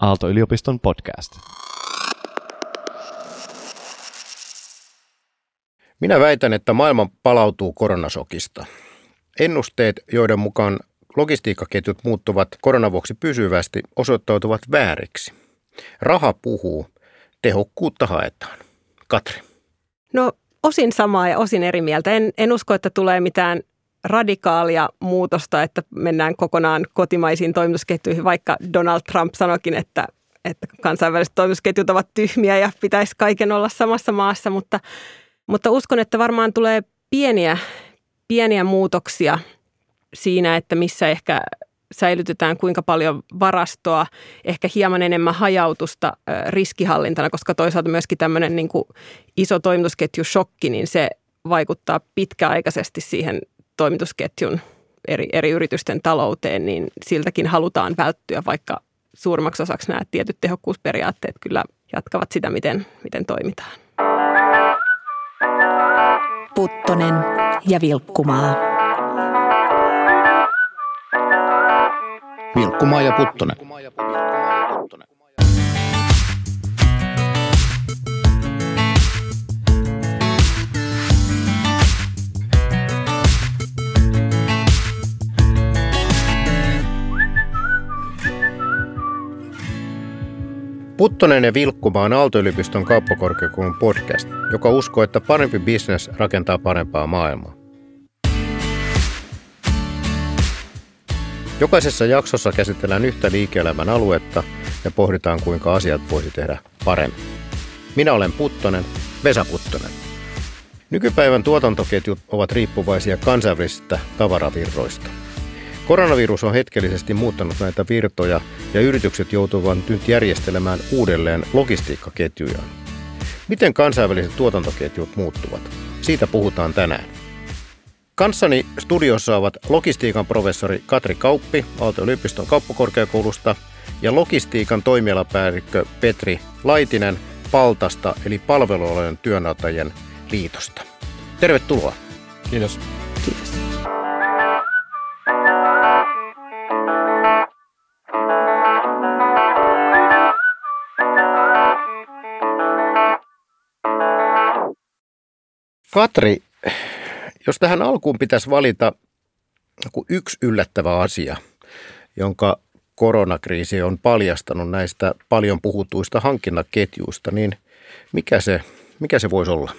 Aalto-yliopiston podcast. Minä väitän, että maailma palautuu koronasokista. Ennusteet, joiden mukaan logistiikkaketjut muuttuvat koronavuoksi pysyvästi, osoittautuvat vääriksi. Raha puhuu, tehokkuutta haetaan. Katri. No osin samaa ja osin eri mieltä. En, en usko, että tulee mitään radikaalia muutosta, että mennään kokonaan kotimaisiin toimitusketjuihin, vaikka Donald Trump sanokin, että, että kansainväliset toimitusketjut ovat tyhmiä ja pitäisi kaiken olla samassa maassa, mutta, mutta uskon, että varmaan tulee pieniä, pieniä muutoksia siinä, että missä ehkä säilytetään kuinka paljon varastoa, ehkä hieman enemmän hajautusta riskihallintana, koska toisaalta myöskin tämmöinen niin kuin iso toimitusketjushokki, niin se vaikuttaa pitkäaikaisesti siihen toimitusketjun eri, eri yritysten talouteen, niin siltäkin halutaan välttyä, vaikka suurimmaksi osaksi nämä tietyt tehokkuusperiaatteet kyllä jatkavat sitä, miten, miten toimitaan. Puttonen ja Vilkkumaa. Vilkkumaa ja Puttonen. Puttonen ja Vilkkuma on Aalto-yliopiston kauppakorkeakoulun podcast, joka uskoo, että parempi bisnes rakentaa parempaa maailmaa. Jokaisessa jaksossa käsitellään yhtä liike-elämän aluetta ja pohditaan, kuinka asiat voisi tehdä paremmin. Minä olen Puttonen, Vesa Puttonen. Nykypäivän tuotantoketjut ovat riippuvaisia kansainvälisistä tavaravirroista – Koronavirus on hetkellisesti muuttanut näitä virtoja ja yritykset joutuvat nyt järjestelemään uudelleen logistiikkaketjujaan. Miten kansainväliset tuotantoketjut muuttuvat? Siitä puhutaan tänään. Kanssani studiossa ovat logistiikan professori Katri Kauppi Aalto-yliopiston kauppakorkeakoulusta ja logistiikan toimialapäällikkö Petri Laitinen Paltasta eli palvelualojen työnantajien liitosta. Tervetuloa. Kiitos. Kiitos. Katri, jos tähän alkuun pitäisi valita yksi yllättävä asia, jonka koronakriisi on paljastanut näistä paljon puhutuista hankinnaketjuista, niin mikä se, mikä se voisi olla?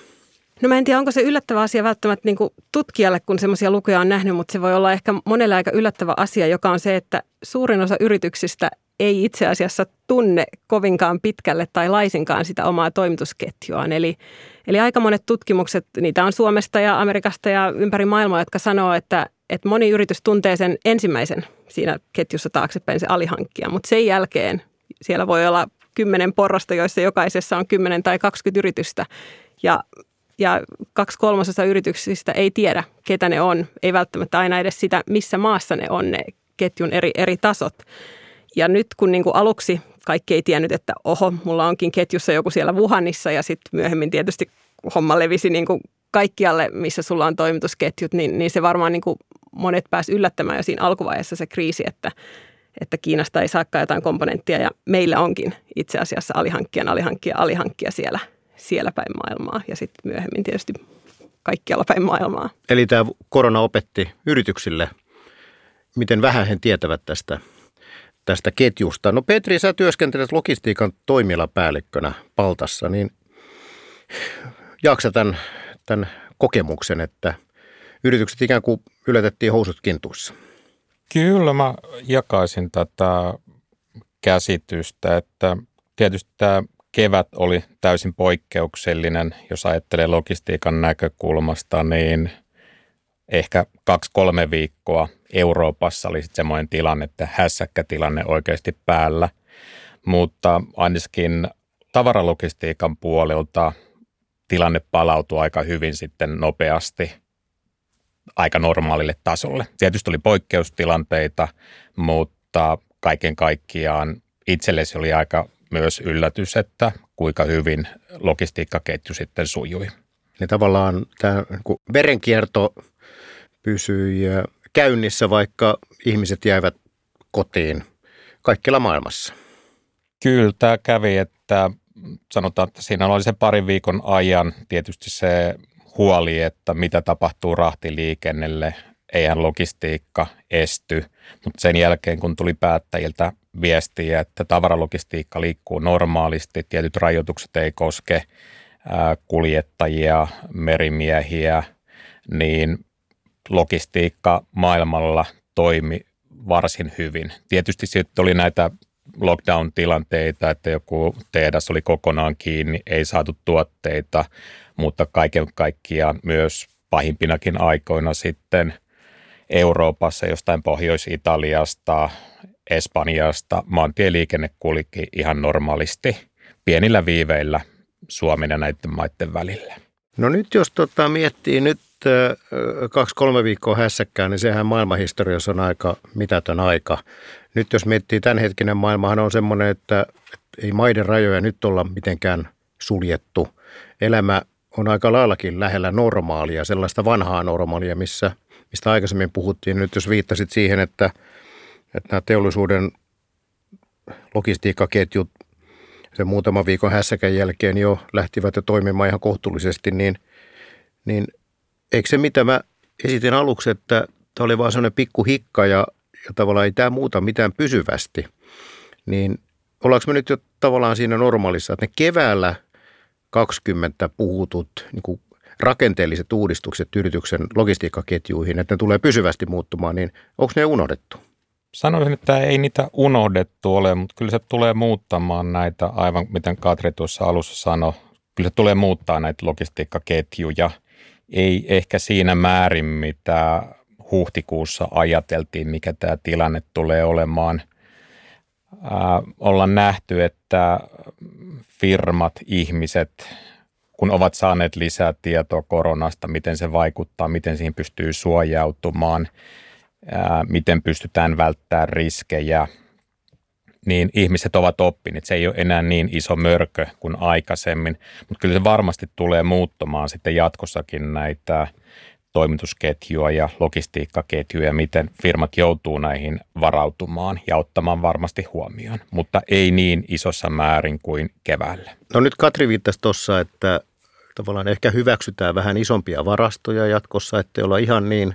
No mä en tiedä, onko se yllättävä asia välttämättä niin tutkijalle, kun semmoisia lukuja on nähnyt, mutta se voi olla ehkä monelle aika yllättävä asia, joka on se, että suurin osa yrityksistä ei itse asiassa tunne kovinkaan pitkälle tai laisinkaan sitä omaa toimitusketjuaan. Eli, eli aika monet tutkimukset, niitä on Suomesta ja Amerikasta ja ympäri maailmaa, jotka sanoo, että, että moni yritys tuntee sen ensimmäisen siinä ketjussa taaksepäin se alihankkija, mutta sen jälkeen siellä voi olla kymmenen porrasta, joissa jokaisessa on 10 tai 20 yritystä. Ja ja kaksi kolmasosa yrityksistä ei tiedä, ketä ne on. Ei välttämättä aina edes sitä, missä maassa ne on, ne ketjun eri, eri tasot. Ja nyt kun niin kuin aluksi kaikki ei tiennyt, että oho, mulla onkin ketjussa joku siellä Wuhanissa ja sitten myöhemmin tietysti homma levisi niin kuin kaikkialle, missä sulla on toimitusketjut, niin, niin se varmaan niin kuin monet pääsi yllättämään jo siinä alkuvaiheessa se kriisi, että, että Kiinasta ei saakaan jotain komponenttia ja meillä onkin itse asiassa alihankkijan, alihankkija, alihankkija siellä, siellä päin maailmaa ja sitten myöhemmin tietysti kaikkialla päin maailmaa. Eli tämä korona opetti yrityksille, miten vähän he tietävät tästä tästä ketjusta. No Petri, sä työskentelet logistiikan toimialapäällikkönä Paltassa, niin jaksa tämän, tämän kokemuksen, että yritykset ikään kuin yllätettiin housut kintuissa? Kyllä mä jakaisin tätä käsitystä, että tietysti tämä kevät oli täysin poikkeuksellinen, jos ajattelee logistiikan näkökulmasta, niin ehkä kaksi-kolme viikkoa Euroopassa oli sitten semmoinen tilanne, että hässäkkätilanne oikeasti päällä. Mutta ainakin tavaralogistiikan puolelta tilanne palautui aika hyvin sitten nopeasti aika normaalille tasolle. Tietysti oli poikkeustilanteita, mutta kaiken kaikkiaan itselle se oli aika myös yllätys, että kuinka hyvin logistiikkaketju sitten sujui. Ja tavallaan tämä verenkierto pysyi käynnissä, vaikka ihmiset jäivät kotiin kaikkialla maailmassa. Kyllä tämä kävi, että sanotaan, että siinä oli se parin viikon ajan tietysti se huoli, että mitä tapahtuu rahtiliikennelle, eihän logistiikka esty, mutta sen jälkeen kun tuli päättäjiltä viestiä, että tavaralogistiikka liikkuu normaalisti, tietyt rajoitukset ei koske kuljettajia, merimiehiä, niin logistiikka maailmalla toimi varsin hyvin. Tietysti sitten oli näitä lockdown-tilanteita, että joku tehdas oli kokonaan kiinni, ei saatu tuotteita, mutta kaiken kaikkiaan myös pahimpinakin aikoina sitten Euroopassa, jostain Pohjois-Italiasta, Espanjasta maantieliikenne kulki ihan normaalisti pienillä viiveillä Suomen ja näiden maiden välillä. No nyt jos tota miettii nyt kaksi-kolme viikkoa hässäkkään, niin sehän maailmanhistoriassa on aika mitätön aika. Nyt jos miettii tämänhetkinen maailmahan on semmoinen, että ei maiden rajoja nyt olla mitenkään suljettu. Elämä on aika laillakin lähellä normaalia, sellaista vanhaa normaalia, missä, mistä aikaisemmin puhuttiin. Nyt jos viittasit siihen, että, että nämä teollisuuden logistiikkaketjut sen muutaman viikon hässäkän jälkeen jo lähtivät jo toimimaan ihan kohtuullisesti, niin, niin eikö se mitä mä esitin aluksi, että tämä oli vaan sellainen pikku hikka ja, ja tavallaan ei tämä muuta mitään pysyvästi, niin ollaanko me nyt jo tavallaan siinä normaalissa, että ne keväällä 20 puhutut niin kuin rakenteelliset uudistukset yrityksen logistiikkaketjuihin, että ne tulee pysyvästi muuttumaan, niin onko ne unohdettu? Sanoisin, että ei niitä unohdettu ole, mutta kyllä se tulee muuttamaan näitä, aivan miten Katri tuossa alussa sanoi, kyllä se tulee muuttaa näitä logistiikkaketjuja. Ei ehkä siinä määrin, mitä huhtikuussa ajateltiin, mikä tämä tilanne tulee olemaan. Äh, ollaan nähty, että firmat, ihmiset, kun ovat saaneet lisää tietoa koronasta, miten se vaikuttaa, miten siihen pystyy suojautumaan – miten pystytään välttämään riskejä, niin ihmiset ovat oppineet. Se ei ole enää niin iso mörkö kuin aikaisemmin, mutta kyllä se varmasti tulee muuttumaan sitten jatkossakin näitä toimitusketjua ja logistiikkaketjuja, miten firmat joutuu näihin varautumaan ja ottamaan varmasti huomioon, mutta ei niin isossa määrin kuin keväällä. No nyt Katri viittasi tuossa, että tavallaan ehkä hyväksytään vähän isompia varastoja jatkossa, ettei olla ihan niin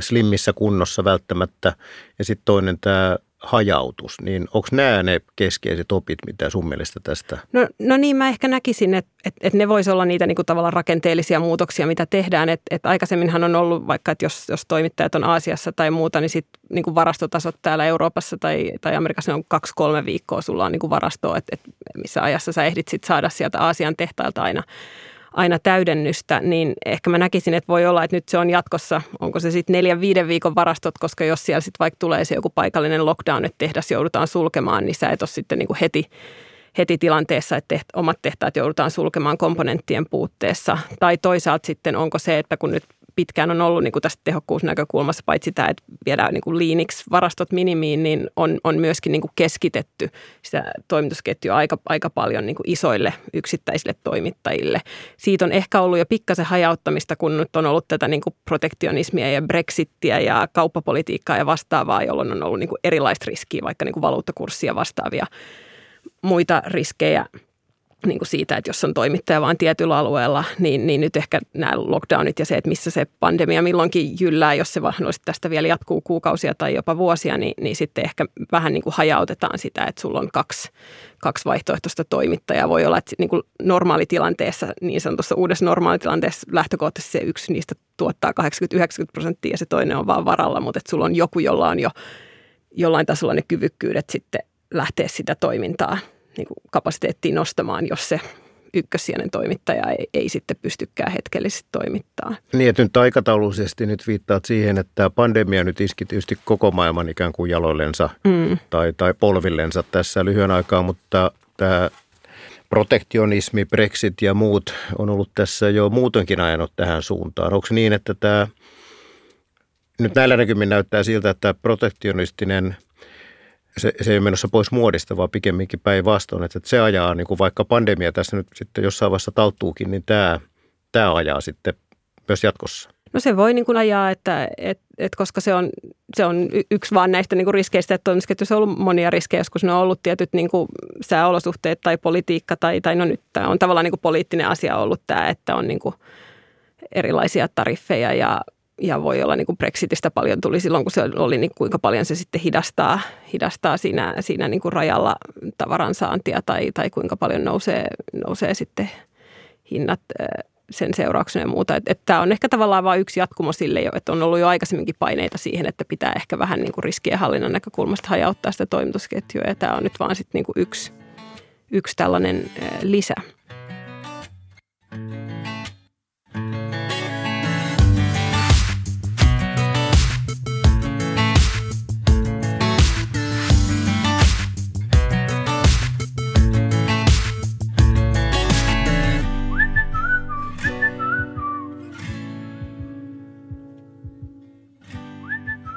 slimmissä kunnossa välttämättä. Ja sitten toinen tämä hajautus, niin onko nämä ne keskeiset opit, mitä sun mielestä tästä? No, no niin, mä ehkä näkisin, että, että, että ne voisi olla niitä niin kuin tavallaan rakenteellisia muutoksia, mitä tehdään. Että, että aikaisemminhan on ollut vaikka, että jos, jos toimittajat on Aasiassa tai muuta, niin sitten kuin varastotasot täällä Euroopassa tai, tai Amerikassa on kaksi-kolme viikkoa sulla on kuin varastoa, että, että missä ajassa sä ehdit sit saada sieltä Aasian tehtailta aina aina täydennystä, niin ehkä mä näkisin, että voi olla, että nyt se on jatkossa, onko se sitten neljän, viiden viikon varastot, koska jos siellä sitten vaikka tulee se joku paikallinen lockdown, että tehdas joudutaan sulkemaan, niin sä et ole sitten niin kuin heti, heti tilanteessa, että teht, omat tehtaat joudutaan sulkemaan komponenttien puutteessa. Tai toisaalta sitten onko se, että kun nyt pitkään on ollut niin kuin tästä tehokkuusnäkökulmassa, paitsi sitä, että viedään niin liiniksi varastot minimiin, niin on, on myöskin niin kuin keskitetty sitä toimitusketjua aika, aika paljon niin kuin isoille yksittäisille toimittajille. Siitä on ehkä ollut jo pikkasen hajauttamista, kun nyt on ollut tätä niin kuin protektionismia ja brexittiä ja kauppapolitiikkaa ja vastaavaa, jolloin on ollut niin kuin erilaista riskiä, vaikka niin kuin valuuttakurssia vastaavia muita riskejä – niin kuin siitä, että jos on toimittaja vain tietyllä alueella, niin, niin nyt ehkä nämä lockdownit ja se, että missä se pandemia milloinkin jyllää, jos se mahdollisesti tästä vielä jatkuu kuukausia tai jopa vuosia, niin, niin sitten ehkä vähän niin kuin hajautetaan sitä, että sulla on kaksi, kaksi vaihtoehtoista toimittajaa. Voi olla, että niin kuin normaalitilanteessa, niin sanotussa uudessa normaalitilanteessa lähtökohtaisesti se yksi niistä tuottaa 80-90 prosenttia ja se toinen on vaan varalla, mutta että sulla on joku, jolla on jo jollain tasolla ne kyvykkyydet sitten lähteä sitä toimintaa niin kuin kapasiteettia nostamaan, jos se ykkössijainen toimittaja ei, ei sitten pystykään hetkellisesti toimittaa. Niin, että nyt aikataulullisesti nyt viittaat siihen, että tämä pandemia nyt iski tietysti koko maailman ikään kuin jaloillensa mm. tai, tai polvillensa tässä lyhyen aikaa, mutta tämä protektionismi, Brexit ja muut on ollut tässä jo muutenkin ajanut tähän suuntaan. Onko niin, että tämä nyt näillä näkymin näyttää siltä, että protektionistinen – se, se ei ole menossa pois muodista, vaan pikemminkin päinvastoin. Että se ajaa, niin kuin vaikka pandemia tässä nyt sitten jossain vaiheessa tauttuukin, niin tämä, tämä ajaa sitten myös jatkossa. No se voi niin kuin ajaa, että, että, että koska se on, se on yksi vaan näistä niin kuin riskeistä, että toimitusketjussa on ollut monia riskejä, joskus ne on ollut tietyt niin kuin sääolosuhteet tai politiikka tai, tai no nyt tämä on tavallaan niin kuin poliittinen asia ollut tämä, että on niin kuin erilaisia tariffeja ja, ja voi olla niin kuin Brexitistä paljon tuli silloin, kun se oli, niin kuinka paljon se sitten hidastaa, hidastaa siinä, siinä niin kuin rajalla tavaran saantia tai, tai kuinka paljon nousee, nousee sitten hinnat sen seurauksena ja muuta. Että, että tämä on ehkä tavallaan vain yksi jatkumo sille, että on ollut jo aikaisemminkin paineita siihen, että pitää ehkä vähän niin kuin riskien hallinnan näkökulmasta hajauttaa sitä toimitusketjua ja tämä on nyt vaan sitten niin kuin yksi, yksi tällainen lisä.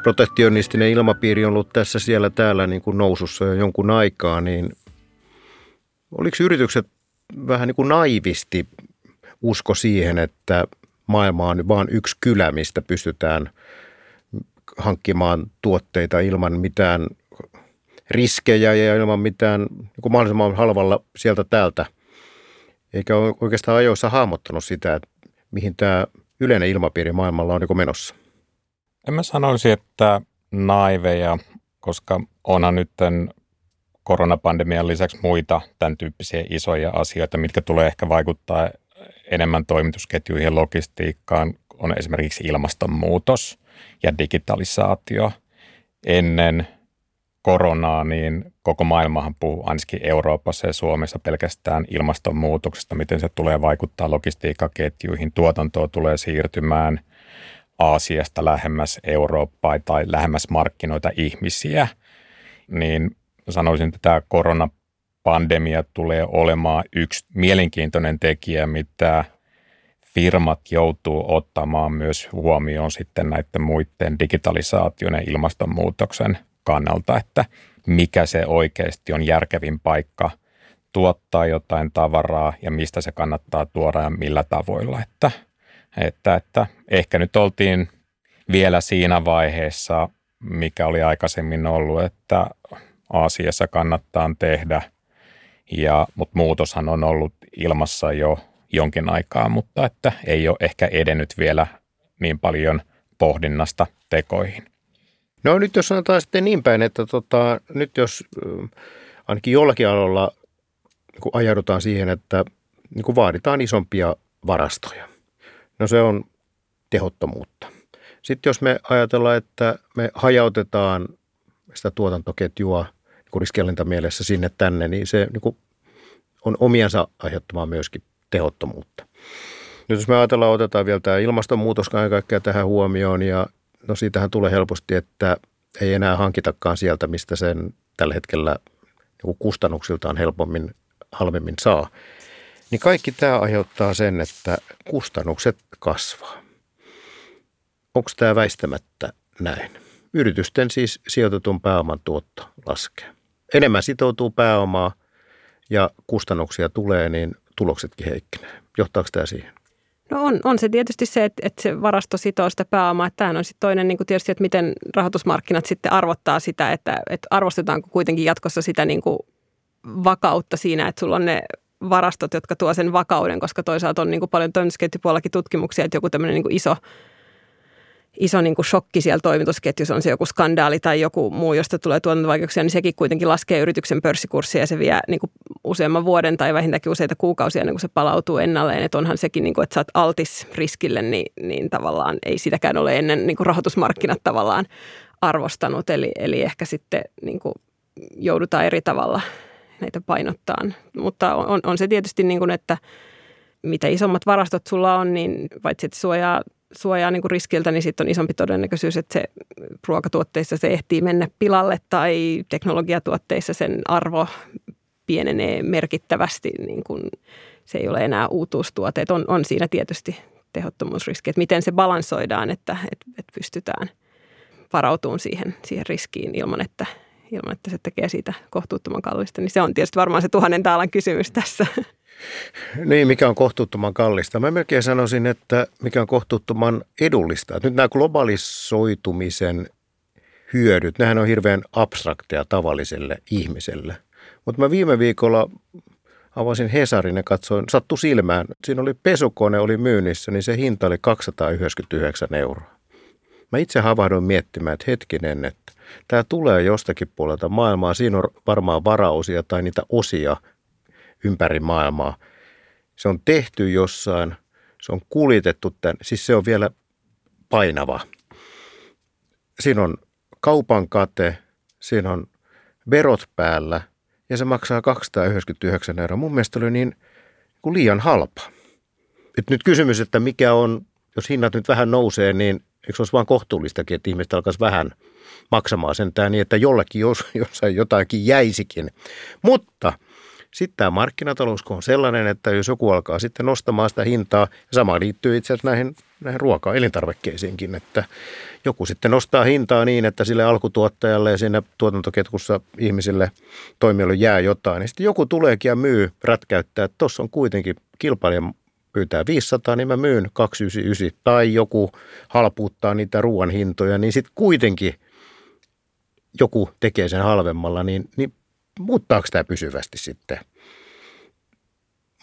Protektionistinen ilmapiiri on ollut tässä siellä täällä niin kuin nousussa jo jonkun aikaa, niin oliko yritykset vähän niin kuin naivisti usko siihen, että maailma on vain yksi kylä, mistä pystytään hankkimaan tuotteita ilman mitään riskejä ja ilman mitään niin kuin mahdollisimman halvalla sieltä täältä. Eikä ole oikeastaan ajoissa hahmottanut sitä, että mihin tämä yleinen ilmapiiri maailmalla on niin menossa. En mä sanoisi, että naiveja, koska onhan nyt koronapandemian lisäksi muita tämän tyyppisiä isoja asioita, mitkä tulee ehkä vaikuttaa enemmän toimitusketjuihin ja logistiikkaan, on esimerkiksi ilmastonmuutos ja digitalisaatio. Ennen koronaa, niin koko maailmahan puhuu ainakin Euroopassa ja Suomessa pelkästään ilmastonmuutoksesta, miten se tulee vaikuttaa logistiikkaketjuihin, tuotantoa tulee siirtymään – Aasiasta lähemmäs Eurooppaa tai lähemmäs markkinoita ihmisiä, niin sanoisin, että tämä koronapandemia tulee olemaan yksi mielenkiintoinen tekijä, mitä firmat joutuu ottamaan myös huomioon sitten näiden muiden digitalisaation ja ilmastonmuutoksen kannalta, että mikä se oikeasti on järkevin paikka tuottaa jotain tavaraa ja mistä se kannattaa tuoda ja millä tavoilla. Että että, että ehkä nyt oltiin vielä siinä vaiheessa, mikä oli aikaisemmin ollut, että Aasiassa kannattaa tehdä, ja, mutta muutoshan on ollut ilmassa jo jonkin aikaa, mutta että ei ole ehkä edennyt vielä niin paljon pohdinnasta tekoihin. No nyt jos sanotaan sitten niin päin, että tota, nyt jos ainakin jollakin alalla niin ajaudutaan siihen, että niin vaaditaan isompia varastoja, No se on tehottomuutta. Sitten jos me ajatellaan, että me hajautetaan sitä tuotantoketjua niin mielessä sinne tänne, niin se niin kuin on omiansa aiheuttamaan myöskin tehottomuutta. Nyt jos me ajatellaan, otetaan vielä tämä ilmastonmuutos kaikkea tähän huomioon ja no siitähän tulee helposti, että ei enää hankitakaan sieltä, mistä sen tällä hetkellä niin kustannuksiltaan helpommin, halvemmin saa niin kaikki tämä aiheuttaa sen, että kustannukset kasvaa. Onko tämä väistämättä näin? Yritysten siis sijoitetun pääoman tuotto laskee. Enemmän sitoutuu pääomaa ja kustannuksia tulee, niin tuloksetkin heikkenee. Johtaako tämä siihen? No on, on se tietysti se, että, että se varasto sitoo sitä pääomaa. Tämähän on sitten toinen niin kuin tietysti, että miten rahoitusmarkkinat sitten arvottaa sitä, että, että arvostetaanko kuitenkin jatkossa sitä niin kuin vakautta siinä, että sulla on ne varastot, jotka tuo sen vakauden, koska toisaalta on niin kuin paljon toimitusketjupuolellakin tutkimuksia, että joku tämmöinen niin iso, iso niin kuin shokki siellä toimitusketjussa, on se joku skandaali tai joku muu, josta tulee tuotantovaikeuksia, niin sekin kuitenkin laskee yrityksen pörssikurssia ja se vie niin kuin useamman vuoden tai vähintäänkin useita kuukausia ennen kuin se palautuu ennalleen. Että onhan sekin, niin kuin, että sä oot altis riskille, niin, niin tavallaan ei sitäkään ole ennen niin kuin rahoitusmarkkinat tavallaan arvostanut. Eli, eli ehkä sitten niin kuin joudutaan eri tavalla näitä painottaa. Mutta on, on se tietysti niin kuin, että mitä isommat varastot sulla on, niin paitsi että suojaa, suojaa niin kuin riskiltä, niin sitten on isompi todennäköisyys, että se ruokatuotteissa se ehtii mennä pilalle tai teknologiatuotteissa sen arvo pienenee merkittävästi, niin kuin se ei ole enää uutuustuote. Että on, on siinä tietysti tehottomuusriski, että miten se balansoidaan, että, että, että pystytään varautumaan siihen, siihen riskiin ilman, että ilman, että se tekee siitä kohtuuttoman kallista. Niin se on tietysti varmaan se tuhannen taalan kysymys tässä. Niin, mikä on kohtuuttoman kallista. Mä melkein sanoisin, että mikä on kohtuuttoman edullista. Nyt nämä globalisoitumisen hyödyt, nehän on hirveän abstrakteja tavalliselle ihmiselle. Mutta mä viime viikolla avasin Hesarin ja katsoin, sattu silmään, siinä oli pesukone oli myynnissä, niin se hinta oli 299 euroa. Mä itse havahdoin miettimään, että hetkinen, että tämä tulee jostakin puolelta maailmaa. Siinä on varmaan varausia tai niitä osia ympäri maailmaa. Se on tehty jossain, se on kuljetettu tämän, siis se on vielä painava. Siinä on kaupan kate, siinä on verot päällä ja se maksaa 299 euroa. Mun mielestä oli niin kuin liian halpa. Et nyt kysymys, että mikä on, jos hinnat nyt vähän nousee, niin eikö olisi vaan kohtuullistakin, että ihmiset alkaisi vähän maksamaan sentään niin, että jollekin jos, jossain jotakin jäisikin. Mutta sitten tämä markkinatalous on sellainen, että jos joku alkaa sitten nostamaan sitä hintaa, ja sama liittyy itse asiassa näihin, näihin ruoka- elintarvikkeisiinkin, että joku sitten nostaa hintaa niin, että sille alkutuottajalle ja siinä tuotantoketkussa ihmisille toimijoille jää jotain, niin sitten joku tuleekin ja myy, rätkäyttää, että tuossa on kuitenkin kilpailija pyytää 500, niin mä myyn 299, tai joku halpuuttaa niitä ruoan hintoja, niin sitten kuitenkin joku tekee sen halvemmalla, niin, niin muuttaako tämä pysyvästi sitten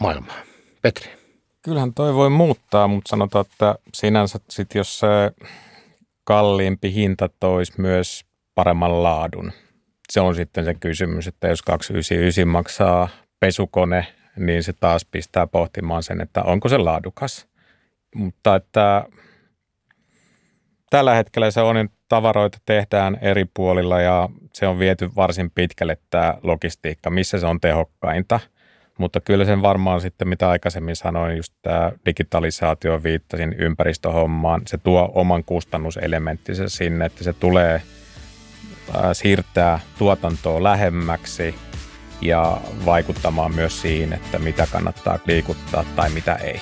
maailmaa? Petri. Kyllähän toi voi muuttaa, mutta sanotaan, että sinänsä sit jos se kalliimpi hinta toisi myös paremman laadun. Se on sitten se kysymys, että jos 299 maksaa pesukone, niin se taas pistää pohtimaan sen, että onko se laadukas. Mutta että tällä hetkellä se on, tavaroita tehdään eri puolilla ja se on viety varsin pitkälle tämä logistiikka, missä se on tehokkainta. Mutta kyllä sen varmaan sitten, mitä aikaisemmin sanoin, just tämä digitalisaatio viittasin ympäristöhommaan, se tuo oman kustannuselementtinsä sinne, että se tulee siirtää tuotantoa lähemmäksi ja vaikuttamaan myös siihen, että mitä kannattaa liikuttaa tai mitä ei.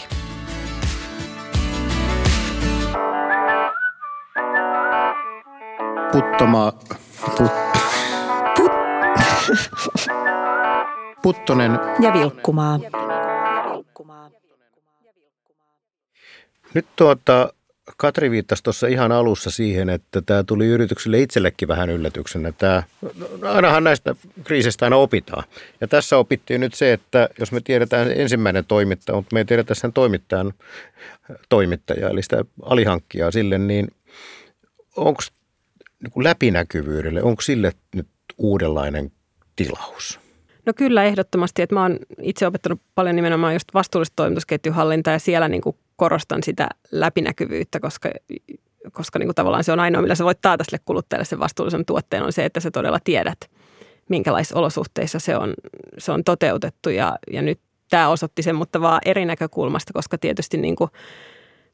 Puttoma... Put, put, Puttonen ja Vilkkumaa. Nyt tuota, Katri viittasi tuossa ihan alussa siihen, että tämä tuli yrityksille itsellekin vähän yllätyksenä. Tämä, ainahan näistä kriisistä aina opitaan. Ja tässä opittiin nyt se, että jos me tiedetään ensimmäinen toimittaja, mutta me ei tiedetä sen toimittajan toimittaja, eli sitä alihankkijaa sille, niin onko niin läpinäkyvyydelle, onko sille nyt uudenlainen tilaus? No kyllä ehdottomasti, että mä oon itse opettanut paljon nimenomaan just vastuullista toimitusketjuhallintaa ja siellä niin kuin korostan sitä läpinäkyvyyttä, koska, koska niin kuin tavallaan se on ainoa, millä sä voit taata sille kuluttajalle sen vastuullisen tuotteen, on se, että sä todella tiedät, minkälaisissa olosuhteissa se on, se on toteutettu ja, ja nyt tämä osoitti sen, mutta vaan eri näkökulmasta, koska tietysti niin kuin,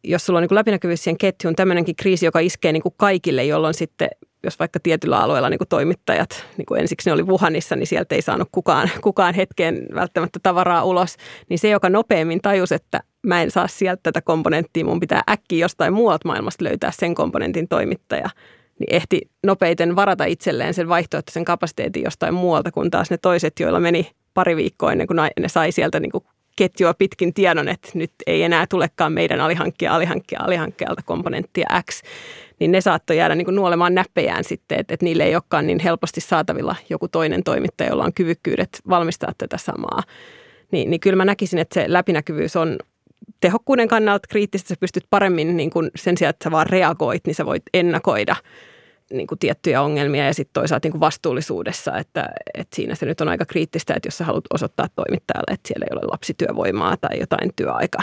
jos sulla on niin läpinäkyvyys siihen ketjuun, tämmöinenkin kriisi, joka iskee niin kuin kaikille, jolloin sitten jos vaikka tietyllä alueella niin kuin toimittajat, niin kuin ensiksi ne oli Wuhanissa, niin sieltä ei saanut kukaan, kukaan hetkeen välttämättä tavaraa ulos, niin se, joka nopeammin tajusi, että mä en saa sieltä tätä komponenttia, mun pitää äkkiä jostain muualta maailmasta löytää sen komponentin toimittaja, niin ehti nopeiten varata itselleen sen vaihtoehtoisen kapasiteetin jostain muualta, kun taas ne toiset, joilla meni pari viikkoa ennen kuin ne sai sieltä niin kuin ketjua pitkin tiedon, että nyt ei enää tulekaan meidän alihankkija, alihankkija, alihankkijalta komponenttia X, niin ne saattoi jäädä niin kuin nuolemaan näppejään sitten, että, että niille ei olekaan niin helposti saatavilla joku toinen toimittaja, jolla on kyvykkyydet valmistaa tätä samaa. Niin, niin kyllä mä näkisin, että se läpinäkyvyys on tehokkuuden kannalta kriittistä, sä pystyt paremmin niin kuin sen sijaan, että sä vaan reagoit, niin sä voit ennakoida niin kuin tiettyjä ongelmia ja sitten toisaalta niin kuin vastuullisuudessa, että, että siinä se nyt on aika kriittistä, että jos sä haluat osoittaa toimittajalle, että siellä ei ole lapsityövoimaa tai jotain työaika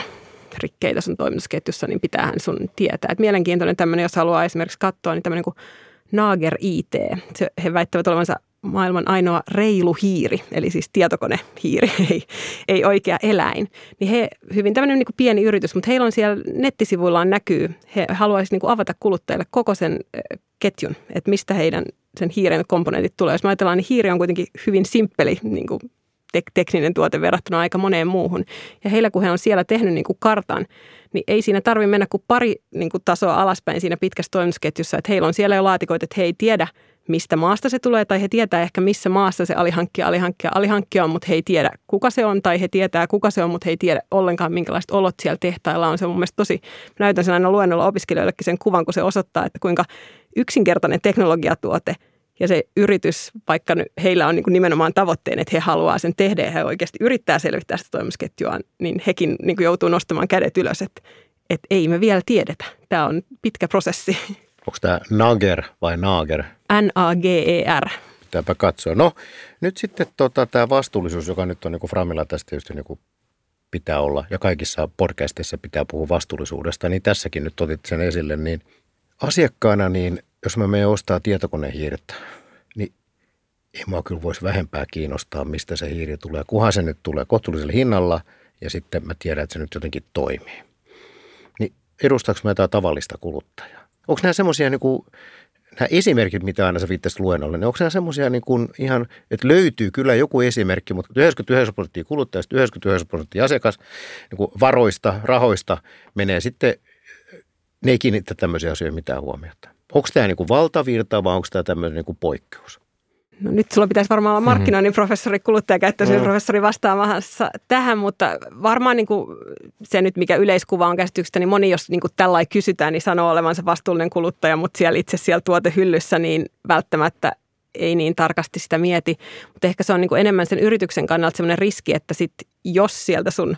rikkeitä sun toimitusketjussa, niin pitäähän sun tietää. Et mielenkiintoinen tämmöinen, jos haluaa esimerkiksi katsoa, niin tämmöinen kuin Nager IT. Se, he väittävät olevansa maailman ainoa reilu hiiri, eli siis tietokonehiiri, ei, ei oikea eläin. Niin he, hyvin tämmöinen niin pieni yritys, mutta heillä on siellä nettisivuillaan näkyy, he haluaisivat niin avata kuluttajille koko sen ketjun, että mistä heidän sen hiiren komponentit tulee. Jos me ajatellaan, niin hiiri on kuitenkin hyvin simppeli niin kuin tek- tekninen tuote verrattuna aika moneen muuhun. Ja heillä, kun he on siellä tehnyt niin kuin kartan, niin ei siinä tarvitse mennä kuin pari niin kuin tasoa alaspäin siinä pitkässä toimitusketjussa. Että heillä on siellä jo laatikoita, että he ei tiedä, mistä maasta se tulee, tai he tietää ehkä missä maassa se alihankkija, alihankkija, alihankkija on, mutta he ei tiedä kuka se on, tai he tietää kuka se on, mutta he ei tiedä ollenkaan minkälaiset olot siellä tehtailla on. Se on mun mielestä tosi, näytän sen aina luennolla opiskelijoillekin sen kuvan, kun se osoittaa, että kuinka yksinkertainen teknologiatuote ja se yritys, vaikka heillä on niin nimenomaan tavoitteen, että he haluaa sen tehdä ja he oikeasti yrittää selvittää sitä toimitusketjua, niin hekin niin kuin joutuu nostamaan kädet ylös, että, että ei me vielä tiedetä. Tämä on pitkä prosessi. Onko tämä Nager vai Nager? N-A-G-E-R. Pitääpä katsoa. No nyt sitten tota, tämä vastuullisuus, joka nyt on niin kuin Framilla tästä tietysti niin kuin pitää olla, ja kaikissa podcasteissa pitää puhua vastuullisuudesta, niin tässäkin nyt otit sen esille, niin asiakkaana, niin jos mä menen ostaa tietokonehiirettä, niin ei mua kyllä voisi vähempää kiinnostaa, mistä se hiiri tulee, kunhan se nyt tulee kohtuullisella hinnalla, ja sitten mä tiedän, että se nyt jotenkin toimii. Niin edustaako mä jotain tavallista kuluttajaa? Onko nämä semmoisia niin kuin, nämä esimerkit, mitä aina sä viittasit luennolle, niin onko nämä semmoisia niin kuin ihan, että löytyy kyllä joku esimerkki, mutta 99 prosenttia kuluttajista, 99 prosenttia asiakas niin kuin varoista, rahoista menee sitten, ne ei kiinnitä tämmöisiä asioita mitään huomiota. Onko tämä niin kuin valtavirta vai onko tämä tämmöinen niin kuin poikkeus? No nyt sulla pitäisi varmaan olla mhm. markkinoinnin professori, kuluttajakäyttöisen mm. professori vastaamassa tähän, mutta varmaan niin kuin se nyt, mikä yleiskuva on käsityksestä, niin moni, jos niin kuin tällainen kysytään, niin sanoo olevansa vastuullinen kuluttaja, mutta siellä itse siellä tuotehyllyssä, niin välttämättä ei niin tarkasti sitä mieti. Mutta ehkä se on niin kuin enemmän sen yrityksen kannalta sellainen riski, että sit jos sieltä sun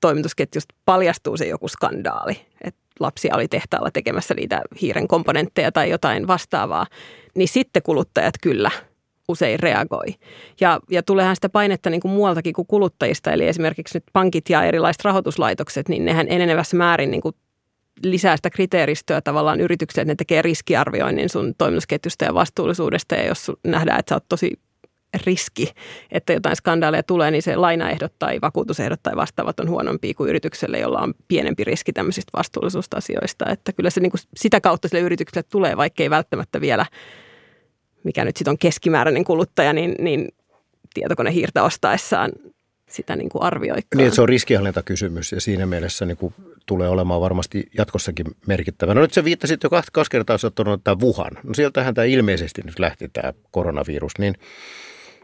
toimitusketjusta paljastuu se joku skandaali, että lapsia oli tehtaalla tekemässä niitä hiiren komponentteja tai jotain vastaavaa, niin sitten kuluttajat kyllä – usein reagoi. Ja, ja tuleehan sitä painetta niin kuin muualtakin kuin kuluttajista, eli esimerkiksi nyt pankit ja erilaiset rahoituslaitokset, niin nehän enenevässä määrin niin kuin lisää sitä kriteeristöä tavallaan yritykselle, että ne tekee riskiarvioinnin sun toimitusketjusta ja vastuullisuudesta, ja jos nähdään, että sä oot tosi riski, että jotain skandaaleja tulee, niin se lainaehdot tai vakuutusehdot tai vastaavat on huonompi kuin yritykselle, jolla on pienempi riski tämmöisistä vastuullisuusasioista. Että kyllä se niin kuin sitä kautta sille yritykselle tulee, vaikka ei välttämättä vielä – mikä nyt sitten on keskimääräinen kuluttaja, niin, niin tietokonehiirtä ostaessaan sitä niin kuin arvioi. Niin, se on riskihallintakysymys ja siinä mielessä niin kuin tulee olemaan varmasti jatkossakin merkittävä. No nyt se viittasit jo kaksi kertaa, että on tämä Wuhan. No sieltähän tämä ilmeisesti nyt lähti tämä koronavirus, niin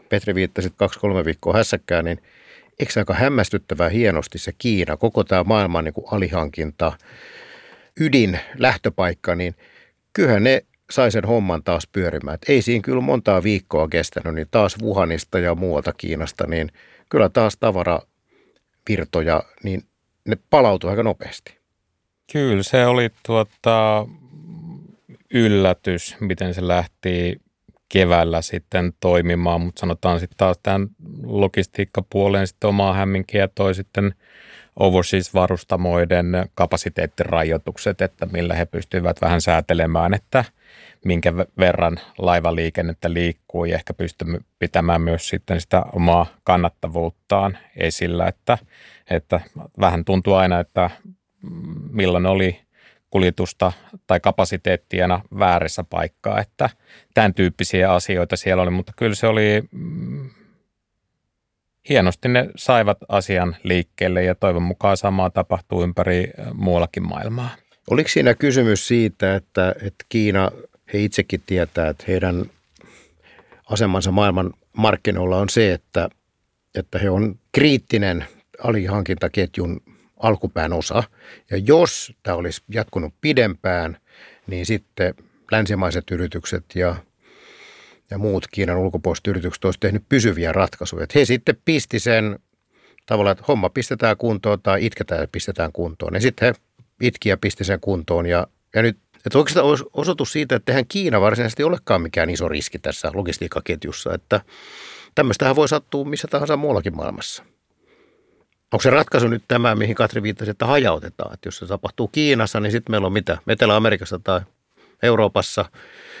Petri viittasit kaksi-kolme viikkoa hässäkkään, niin eikö se aika hämmästyttävää hienosti se Kiina, koko tämä maailman niin kuin alihankinta, ydin, lähtöpaikka, niin kyllähän ne sai sen homman taas pyörimään. Et ei siinä kyllä montaa viikkoa kestänyt, niin taas Wuhanista ja muualta Kiinasta, niin kyllä taas tavaravirtoja, niin ne palautui aika nopeasti. Kyllä se oli tuota, yllätys, miten se lähti keväällä sitten toimimaan, mutta sanotaan sitten taas tämän logistiikkapuoleen sitten omaa hämminkiä toi sitten overseas-varustamoiden kapasiteettirajoitukset, että millä he pystyivät vähän säätelemään, että – minkä verran laivaliikennettä liikkuu ja ehkä pystymme pitämään myös sitten sitä omaa kannattavuuttaan esillä, että, että vähän tuntuu aina, että milloin oli kuljetusta tai kapasiteettiana väärässä paikkaa, että tämän tyyppisiä asioita siellä oli, mutta kyllä se oli mm, hienosti ne saivat asian liikkeelle ja toivon mukaan samaa tapahtuu ympäri muuallakin maailmaa. Oliko siinä kysymys siitä, että, että Kiina he itsekin tietää, että heidän asemansa maailman markkinoilla on se, että, että he on kriittinen alihankintaketjun alkupään osa. Ja jos tämä olisi jatkunut pidempään, niin sitten länsimaiset yritykset ja, ja muut Kiinan ulkopuoliset yritykset olisivat tehnyt pysyviä ratkaisuja. Että he sitten pisti sen tavallaan, että homma pistetään kuntoon tai itketään ja pistetään kuntoon. Ja sitten he itki ja pisti sen kuntoon ja, ja nyt että oikeastaan osoitus siitä, että eihän Kiina varsinaisesti olekaan mikään iso riski tässä logistiikkaketjussa, että tämmöistähän voi sattua missä tahansa muuallakin maailmassa. Onko se ratkaisu nyt tämä, mihin Katri viittasi, että hajautetaan? Että jos se tapahtuu Kiinassa, niin sitten meillä on mitä? Etelä-Amerikassa tai Euroopassa.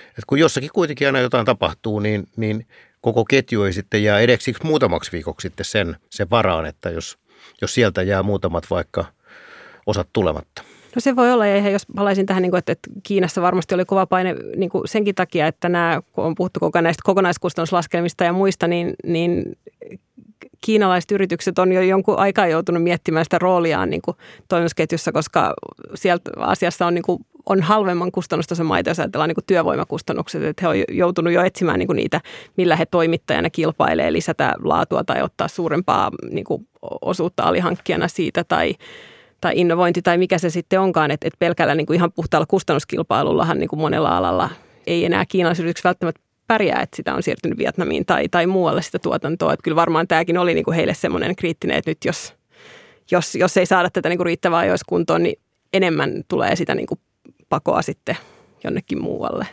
Että kun jossakin kuitenkin aina jotain tapahtuu, niin, niin koko ketju ei sitten jää edeksi muutamaksi viikoksi sitten sen, sen varaan, että jos, jos sieltä jää muutamat vaikka osat tulematta. No se voi olla, ja jos palaisin tähän, niin että, että Kiinassa varmasti oli kova paine niin kuin senkin takia, että nämä, kun on puhuttu koko näistä kokonaiskustannuslaskelmista ja muista, niin, niin kiinalaiset yritykset on jo jonkun aikaa joutunut miettimään sitä rooliaan niin kuin toimitusketjussa, koska sieltä asiassa on niin kuin on halvemman kustannustason maita, jos ajatellaan niin kuin työvoimakustannukset, että he on joutunut jo etsimään niin kuin niitä, millä he toimittajana kilpailee, lisätä laatua tai ottaa suurempaa niin kuin osuutta alihankkijana siitä tai, tai innovointi tai mikä se sitten onkaan, että, että pelkällä niin kuin ihan puhtaalla kustannuskilpailullahan niin kuin monella alalla ei enää kiinalaisyritykset välttämättä pärjää, että sitä on siirtynyt Vietnamiin tai, tai muualle sitä tuotantoa. Että kyllä varmaan tämäkin oli niin kuin heille semmoinen kriittinen, että nyt jos, jos, jos ei saada tätä niin kuin riittävää ajoissa kuntoon, niin enemmän tulee sitä niin kuin pakoa sitten jonnekin muualle.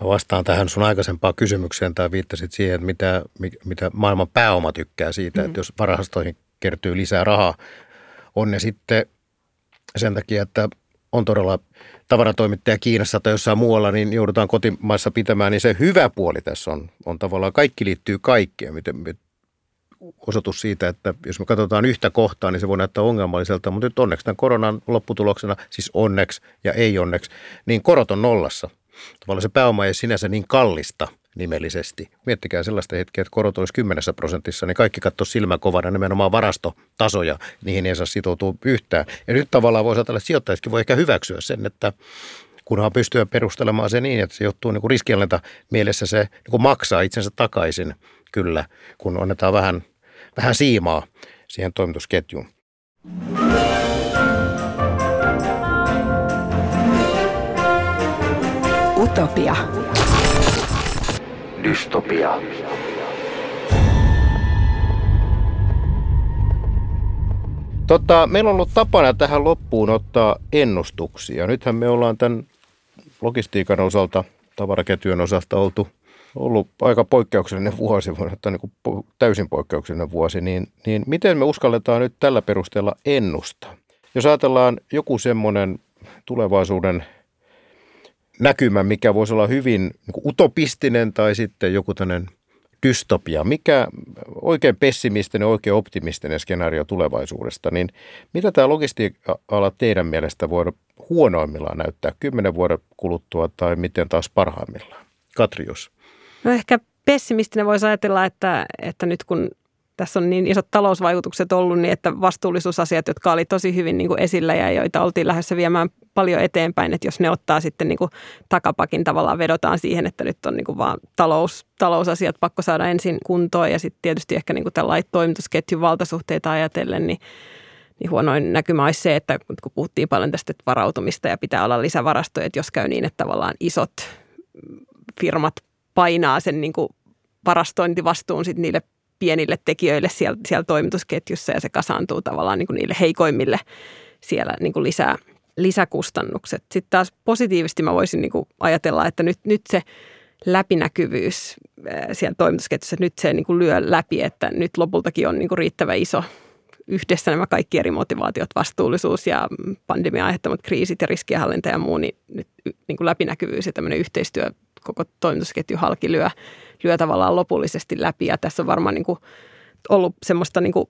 Mä vastaan tähän sun aikaisempaan kysymykseen tai viittasit siihen, että mitä, mitä maailman pääoma tykkää siitä, mm-hmm. että jos varastoihin kertyy lisää rahaa, on ne sitten sen takia, että on todella tavaratoimittaja Kiinassa tai jossain muualla, niin joudutaan kotimaassa pitämään, niin se hyvä puoli tässä on, on tavallaan, kaikki liittyy kaikkeen, miten, osoitus siitä, että jos me katsotaan yhtä kohtaa, niin se voi näyttää ongelmalliselta, mutta nyt onneksi tämän koronan lopputuloksena, siis onneksi ja ei onneksi, niin korot on nollassa. Tavallaan se pääoma ei sinänsä niin kallista nimellisesti. Miettikää sellaista hetkeä, että korot olisi 10 prosentissa, niin kaikki katsoo silmäkovana nimenomaan varastotasoja, niihin ei saa sitoutua yhtään. Ja nyt tavallaan voisi ajatella, että sijoittajatkin voi ehkä hyväksyä sen, että kunhan pystyy perustelemaan se niin, että se johtuu niin riskialenta mielessä se niin maksaa itsensä takaisin kyllä, kun annetaan vähän – vähän siimaa siihen toimitusketjuun. Utopia. Dystopia. Totta, meillä on ollut tapana tähän loppuun ottaa ennustuksia. Nythän me ollaan tämän logistiikan osalta, tavaraketjujen osalta oltu – ollut aika poikkeuksellinen vuosi, sanoa niin täysin poikkeuksellinen vuosi, niin, niin miten me uskalletaan nyt tällä perusteella ennustaa? Jos ajatellaan joku semmoinen tulevaisuuden näkymä, mikä voisi olla hyvin niin utopistinen tai sitten joku tämmöinen dystopia, mikä oikein pessimistinen, oikein optimistinen skenaario tulevaisuudesta, niin mitä tämä logistiikka-ala teidän mielestä voi huonoimmillaan näyttää kymmenen vuoden kuluttua tai miten taas parhaimmillaan? Katrius. No ehkä pessimistinen voisi ajatella, että, että nyt kun tässä on niin isot talousvaikutukset ollut, niin että vastuullisuusasiat, jotka oli tosi hyvin niin kuin esillä ja joita oltiin lähdössä viemään paljon eteenpäin, että jos ne ottaa sitten niin kuin takapakin tavallaan vedotaan siihen, että nyt on niin kuin vaan talous, talousasiat pakko saada ensin kuntoon ja sitten tietysti ehkä niin kuin tällainen toimitusketjun valtasuhteita ajatellen, niin niin huonoin näkymä olisi se, että kun puhuttiin paljon tästä varautumista ja pitää olla lisävarastoja, että jos käy niin, että tavallaan isot firmat painaa sen niin kuin varastointivastuun sitten niille pienille tekijöille siellä, siellä toimitusketjussa ja se kasaantuu tavallaan niin kuin niille heikoimmille siellä niin kuin lisää, lisäkustannukset. Sitten taas positiivisesti mä voisin niin kuin ajatella, että nyt, nyt se läpinäkyvyys siellä toimitusketjussa, nyt se niin kuin lyö läpi, että nyt lopultakin on niin kuin riittävä iso yhdessä nämä kaikki eri motivaatiot, vastuullisuus ja pandemia aiheuttamat kriisit ja riskienhallinta ja muu, niin nyt niin kuin läpinäkyvyys ja tämmöinen yhteistyö koko toimitusketju halki lyö, lyö tavallaan lopullisesti läpi. Ja tässä on varmaan niin kuin ollut semmoista, niin kuin,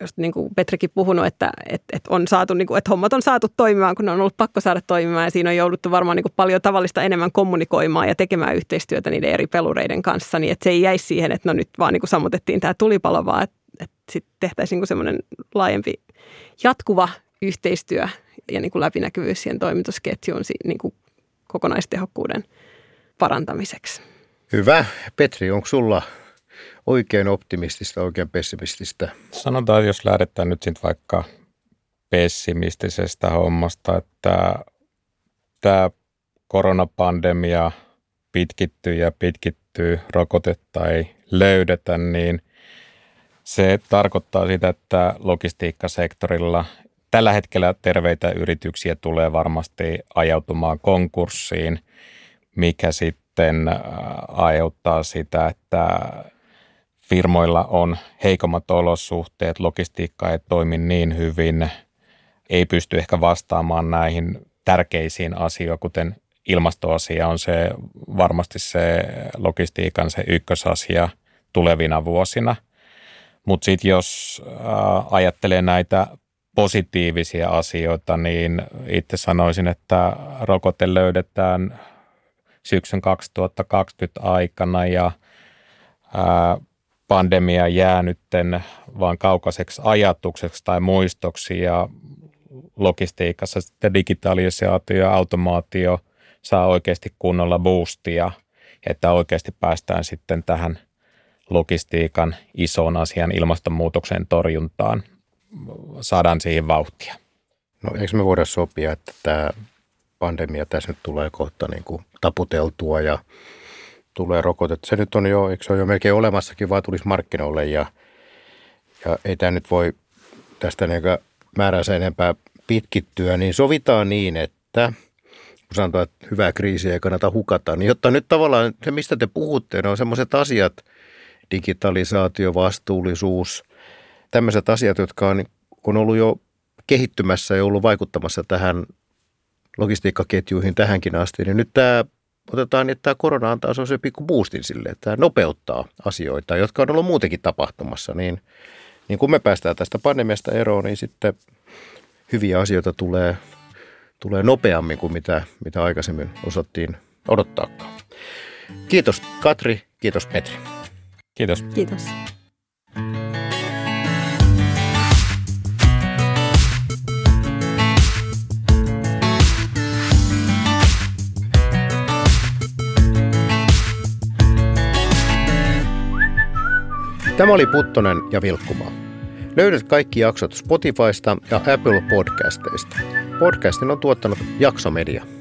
just niin kuin Petrikin puhunut, että, että, että, on saatu, niin kuin, että hommat on saatu toimimaan, kun ne on ollut pakko saada toimimaan. Ja siinä on jouduttu varmaan niin kuin paljon tavallista enemmän kommunikoimaan ja tekemään yhteistyötä niiden eri pelureiden kanssa, niin että se ei jäisi siihen, että no nyt vaan niin kuin sammutettiin tämä tulipalo, vaan että, että sitten tehtäisiin niin semmoinen laajempi jatkuva yhteistyö ja niin kuin läpinäkyvyys siihen toimitusketjuun niin kuin kokonaistehokkuuden – parantamiseksi. Hyvä. Petri, onko sulla oikein optimistista, oikein pessimististä? Sanotaan, jos lähdetään nyt sitten vaikka pessimistisestä hommasta, että tämä koronapandemia pitkittyy ja pitkittyy, rokotetta ei löydetä, niin se tarkoittaa sitä, että logistiikkasektorilla tällä hetkellä terveitä yrityksiä tulee varmasti ajautumaan konkurssiin – mikä sitten äh, aiheuttaa sitä, että firmoilla on heikommat olosuhteet, logistiikka ei toimi niin hyvin, ei pysty ehkä vastaamaan näihin tärkeisiin asioihin, kuten ilmastoasia on se varmasti se logistiikan se ykkösasia tulevina vuosina. Mutta sitten jos äh, ajattelee näitä positiivisia asioita, niin itse sanoisin, että rokote löydetään syksyn 2020 aikana ja ää, pandemia jää nytten vaan kaukaiseksi ajatukseksi tai muistoksi ja logistiikassa sitten digitalisaatio ja automaatio saa oikeasti kunnolla boostia, että oikeasti päästään sitten tähän logistiikan isoon asian ilmastonmuutoksen torjuntaan, saadaan siihen vauhtia. No eikö me voida sopia, että tämä pandemia tässä nyt tulee kohta niin kuin taputeltua ja tulee rokotet. Se nyt on jo, eikö se ole jo melkein olemassakin, vaan tulisi markkinoille ja, ja ei tämä nyt voi tästä niin määränsä enempää pitkittyä, niin sovitaan niin, että kun sanotaan, että hyvää kriisiä ei kannata hukata, niin jotta nyt tavallaan se, mistä te puhutte, ne on semmoiset asiat, digitalisaatio, vastuullisuus, tämmöiset asiat, jotka on, on ollut jo kehittymässä ja ollut vaikuttamassa tähän logistiikkaketjuihin tähänkin asti, niin nyt tämä otetaan, että tämä korona antaa se pikku boostin sille, että tämä nopeuttaa asioita, jotka on ollut muutenkin tapahtumassa, niin, niin kun me päästään tästä pandemiasta eroon, niin sitten hyviä asioita tulee, tulee nopeammin kuin mitä, mitä aikaisemmin osattiin odottaakaan. Kiitos Katri, kiitos Petri. Kiitos. Kiitos. Tämä oli Puttonen ja Vilkkumaa. Löydät kaikki jaksot Spotifysta ja Apple Podcasteista. Podcastin on tuottanut Jaksomedia.